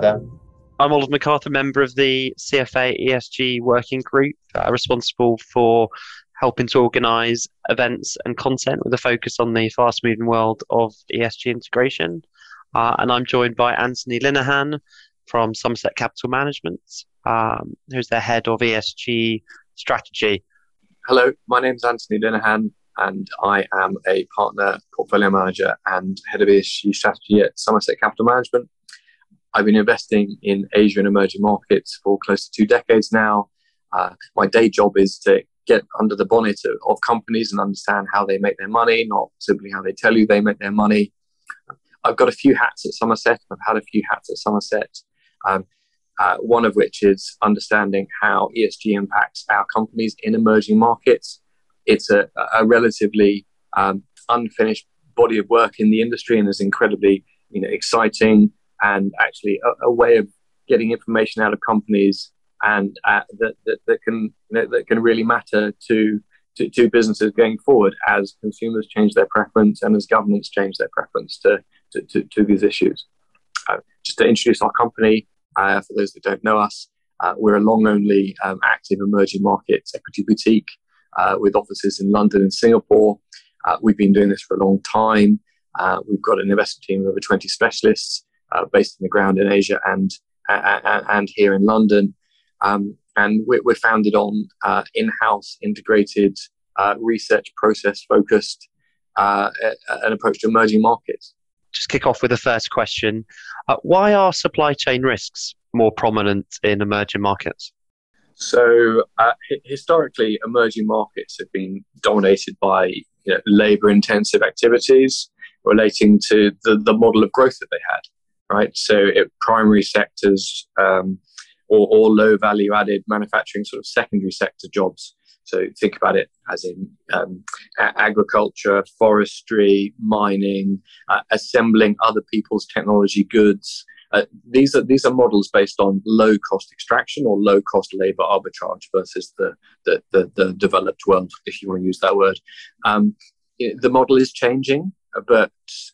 there. I'm Oliver MacArthur, member of the CFA ESG working group, uh, responsible for helping to organise events and content with a focus on the fast moving world of ESG integration. Uh, and I'm joined by Anthony Linehan from Somerset Capital Management, um, who's the head of ESG strategy. Hello, my name is Anthony Linehan, and I am a partner, portfolio manager, and head of ESG strategy at Somerset Capital Management. I've been investing in Asia and emerging markets for close to two decades now. Uh, my day job is to get under the bonnet of, of, companies and understand how they make their money, not simply how they tell you they make their money. I've got a few hats at Somerset. I've had a few hats at Somerset. Um, uh, one of which is understanding how ESG impacts our companies in emerging markets. It's a, a relatively um, unfinished body of work in the industry and is incredibly you know, exciting and actually a, a way of getting information out of companies and uh, that, that, that can that can really matter to, to, to businesses going forward as consumers change their preference and as governments change their preference to to, to, to these issues. Uh, just to introduce our company, uh, for those that don't know us, uh, we're a long only um, active emerging markets equity boutique uh, with offices in London and Singapore. Uh, we've been doing this for a long time. we've got an investment team of over 20 specialists uh, based on the ground in Asia and and, and here in London. Um, and we're, we're, founded on uh, in-house integrated uh, research process focused uh, an approach to emerging markets. Just kick off with the first question: uh, Why are supply chain risks more prominent in emerging markets? So uh, historically, emerging markets have been dominated by you know, labour-intensive activities relating to the, the model of growth that they had right? So it, primary sectors um, or, or, low value added manufacturing sort of secondary sector jobs. So think about it as in um, agriculture, forestry, mining, uh, assembling other people's technology goods. Uh, these are these are models based on low cost extraction or low cost labor arbitrage versus the the, the, the developed world, if you want to use that word. Um, the model is changing but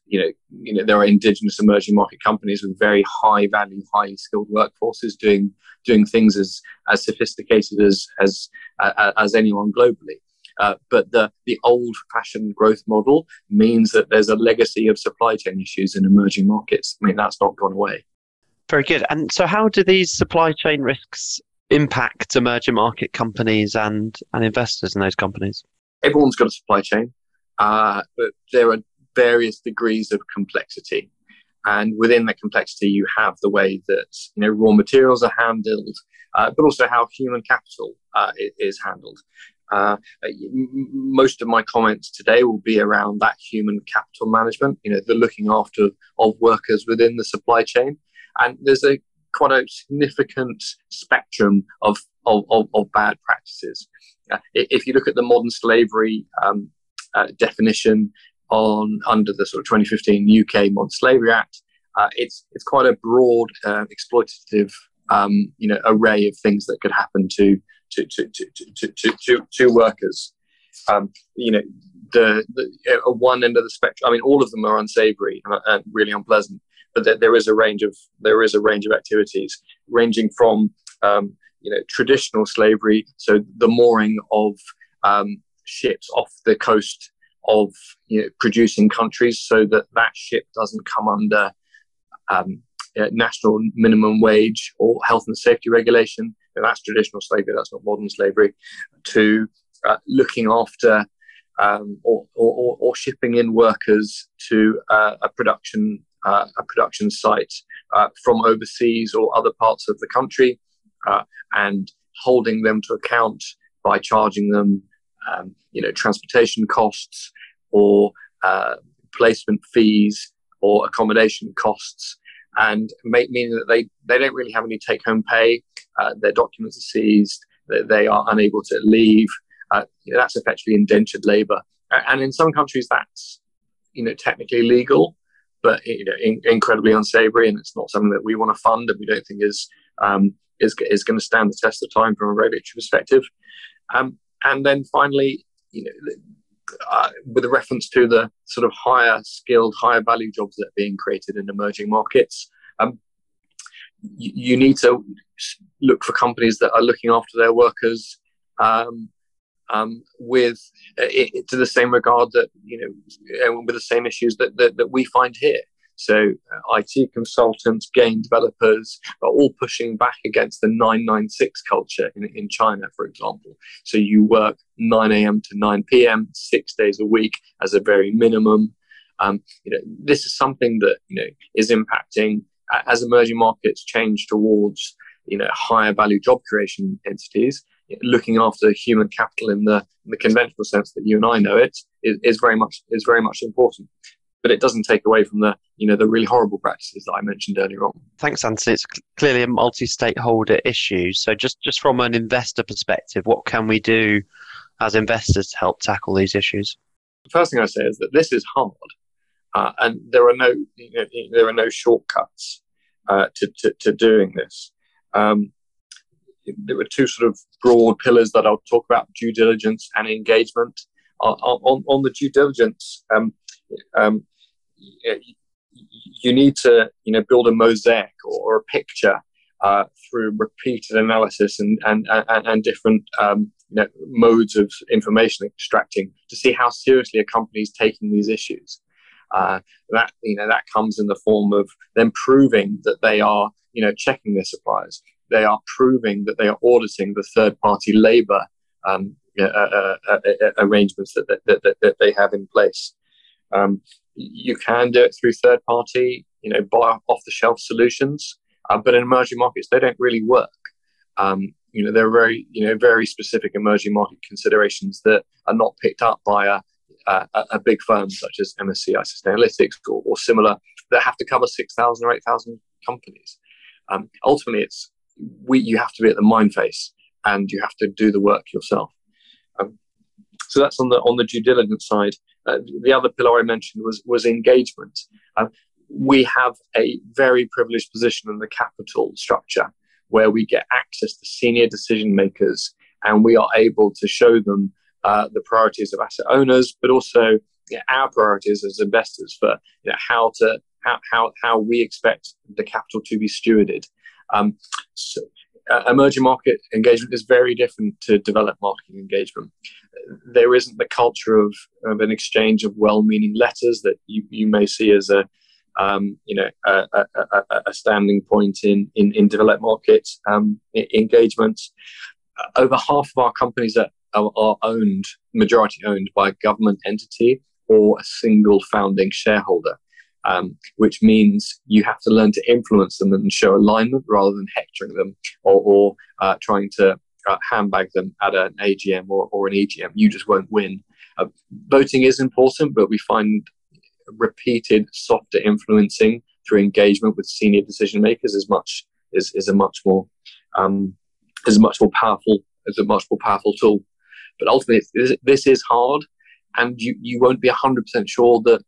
you know, you know, there are indigenous emerging market companies with very high value, highly skilled workforces doing doing things as as sophisticated as as uh, as anyone globally. Uh, but the the old fashioned growth model means that there's a legacy of supply chain issues in emerging markets. I mean, that's not gone away. Very good. And so, how do these supply chain risks impact emerging market companies and and investors in those companies? Everyone's got a supply chain. Uh, but there are various degrees of complexity. And within that complexity, you have the way that you know raw materials are handled, uh, but also how human capital uh, is handled. Uh, most of my comments today will be around that human capital management. You know, the looking after of workers within the supply chain, and there's a quite a significant spectrum of of, of, of bad practices. Uh, if you look at the modern slavery um, uh, definition, on under the sort of 2015 UK Modern Slavery Act. Uh, it's it's quite a broad uh, exploitative um, you know array of things that could happen to to to to to to, to, to workers. Um, you know the, the uh, one end of the spectrum. I mean, all of them are unsavory and, and really unpleasant. But there, there is a range of there is a range of activities ranging from um, you know traditional slavery, so the mooring of um, ships off the coast of you know, producing countries so that that ship doesn't come under um, uh, national minimum wage or health and safety regulation. And that's traditional slavery, that's not modern slavery, to uh, looking after um, or, or, or, shipping in workers to uh, a production uh, a production site uh, from overseas or other parts of the country uh, and holding them to account by charging them um, you know transportation costs or uh, placement fees or accommodation costs, and make, meaning that they, they don't really have any take home pay. Uh, their documents are seized. They are unable to leave. Uh, that's effectively indentured labour, and in some countries that's you know technically legal, but you know in, incredibly unsavoury, and it's not something that we want to fund, and we don't think is um, is is going to stand the test of time from a regulatory perspective. Um, and then finally, you know, uh, with a reference to the sort of higher skilled, higher value jobs that are being created in emerging markets. Um, you, you, need to look for companies that are looking after their workers um, um, with it, to the same regard that you know with the same issues that, that, that we find here. So, uh, IT consultants, game developers are all pushing back against the 996 culture in, in China, for example. So, you work 9 a.m. to 9 p.m., six days a week as a very minimum. Um, you know, this is something that you know is impacting as emerging markets change towards you know higher value job creation entities. Looking after human capital in the, in the conventional sense that you and I know it is, is very much is very much important but it doesn't take away from the you know the really horrible practices that I mentioned earlier on. Thanks, Anthony. It's clearly a multi-stakeholder issue. So just just from an investor perspective, what can we do as investors to help tackle these issues? The first thing I say is that this is hard, uh, and there are no you know, there are no shortcuts uh, to, to, to doing this. Um, there were two sort of broad pillars that I'll talk about: due diligence and engagement. Uh, on, on the due diligence, um, um, you need to you know build a mosaic or, a picture uh, through repeated analysis and and and, and different um, you know, modes of information extracting to see how seriously a company is taking these issues. Uh, that you know that comes in the form of them proving that they are you know checking their suppliers. They are proving that they are auditing the third party labor um, uh, uh, uh, uh arrangements that, that, that, that, they have in place. Um, you can do it through third party, you know, buy off the shelf solutions, uh, but in emerging markets they don't really work. Um, you know, there are very you know very specific emerging market considerations that are not picked up by a a, a big firm such as MSCI Sustainalytics or, or similar that have to cover six thousand or eight thousand companies. Um, ultimately, it's we you have to be at the mind face and you have to do the work yourself. Um, so that's on the on the due diligence side. Uh, the other pillar I mentioned was was engagement. Uh, we have a very privileged position in the capital structure where we get access to senior decision makers and we are able to show them uh, the priorities of asset owners, but also you know, our priorities as investors for you know, how to how, how how we expect the capital to be stewarded. Um, so, uh, emerging market engagement is very different to developed market engagement. There isn't the culture of, of an exchange of well-meaning letters that you, you may see as a um, you know a, a, a, standing point in in, in developed market um, engagement. Over half of our companies are, are owned, majority owned by a government entity or a single founding shareholder um, which means you have to learn to influence them and show alignment rather than hectoring them or, or uh, trying to uh, handbag them at an AGM or, or an EGM. You just won't win. Uh, voting is important, but we find repeated softer influencing through engagement with senior decision makers is much is, is a much more um, is a much more powerful is a much more powerful tool. But ultimately, this is hard, and you, you won't be hundred percent sure that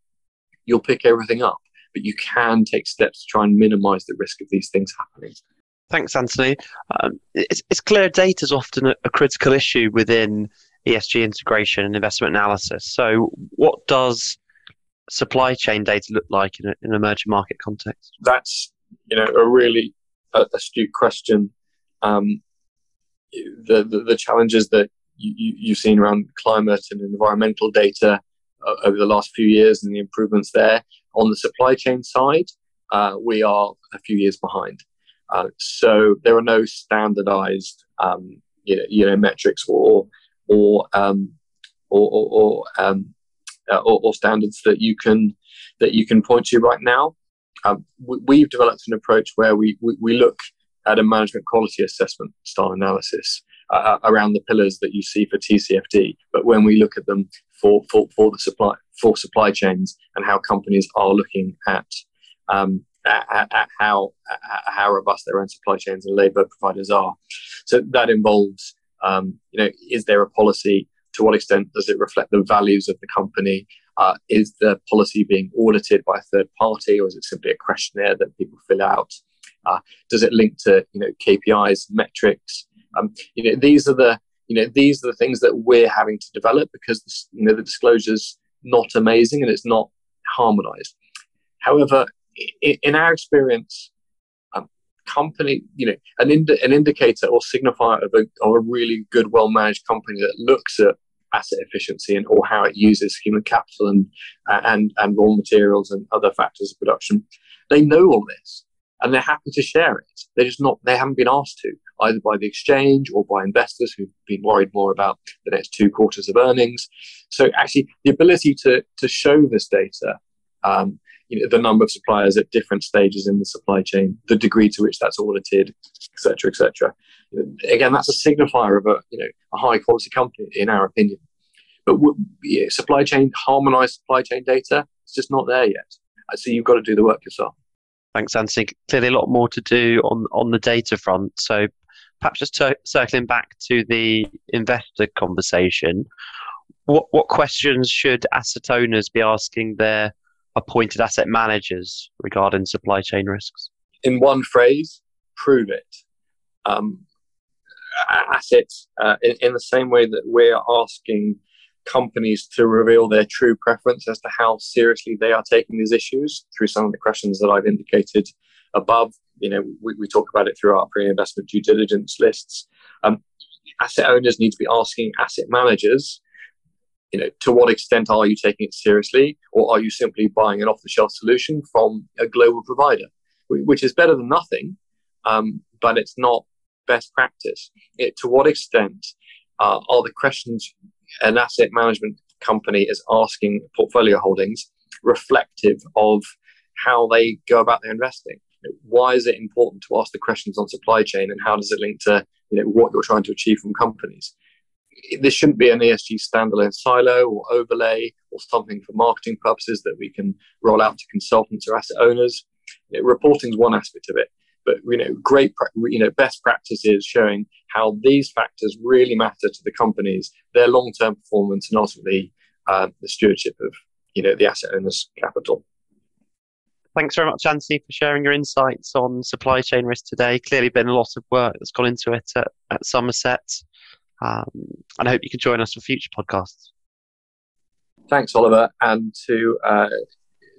you'll pick everything up, but you can take steps to try and minimize the risk of these things happening. Thanks, Anthony. Um, it's, it's, clear data is often a, a, critical issue within ESG integration and investment analysis. So, what does supply chain data look like in, a, in an emerging market context? That's you know a really uh, astute question. Um, the, the, the challenges that you, you've seen around climate and environmental data over the last few years and the improvements there. On the supply chain side, uh, we are a few years behind. Uh, so there are no standardized, um, you, know, you know, metrics or or um, or, or, or, um, uh, or, or, standards that you can that you can point to right now. Um, we, have developed an approach where we, we, we look at a management quality assessment style analysis uh, around the pillars that you see for TCFD. But when we look at them for, for, for the supply for supply chains and how companies are looking at um, at, at, how at how robust their own supply chains and labour providers are. So that involves um, you know is there a policy? To what extent does it reflect the values of the company? Uh, is the policy being audited by a third party, or is it simply a questionnaire that people fill out? Uh, does it link to you know KPIs, metrics? Um, you know these are the you know these are the things that we're having to develop because you know the disclosure's not amazing and it's not harmonized however in, our experience um, company, you know, an ind- an indicator or signifier of a, of a really good, well managed company that looks at asset efficiency and or how it uses human capital and and and raw materials and other factors of production. They know all this and they're happy to share it. They're just not. They haven't been asked to either by the exchange or by investors who've been worried more about the next two quarters of earnings. So actually, the ability to to show this data. Um, you know, the number of suppliers at different stages in the supply chain, the degree to which that's audited, etc., etc. Again, that's a signifier of a you know a high quality company, in our opinion. But yeah, supply chain harmonized supply chain data, it's just not there yet. So you've got to do the work yourself. Thanks, Anthony. Clearly, a lot more to do on on the data front. So perhaps just circling back to the investor conversation, what what questions should asset owners be asking their appointed asset managers regarding supply chain risks? In one phrase, prove it. Um, assets, uh, in, in the same way that we're asking companies to reveal their true preference as to how seriously they are taking these issues through some of the questions that I've indicated above. You know, we, we talk about it through our pre-investment due diligence lists. Um, asset owners need to be asking asset managers, you know, to what extent are you taking it seriously, or are you simply buying an off-the-shelf solution from a global provider, which is better than nothing, um, but it's not best practice. It, to what extent uh, are the questions an asset management company is asking portfolio holdings reflective of how they go about their investing. Why is it important to ask the questions on supply chain, and how does it link to you know what you're trying to achieve from companies? This shouldn't be an ESG standalone silo or overlay or something for marketing purposes that we can roll out to consultants or asset owners. You know, reporting is one aspect of it, but you know, great, you know, best practices showing how these factors really matter to the companies, their long-term performance, and ultimately uh, the stewardship of you know the asset owners' capital. Thanks very much, Anthony, for sharing your insights on supply chain risk today. Clearly, been a lot of work that's gone into it at, at Somerset, um, and I hope you can join us for future podcasts. Thanks, Oliver, and to uh,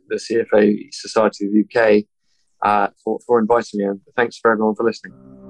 the CFA Society of the UK uh, for, for inviting me. And thanks for everyone for listening.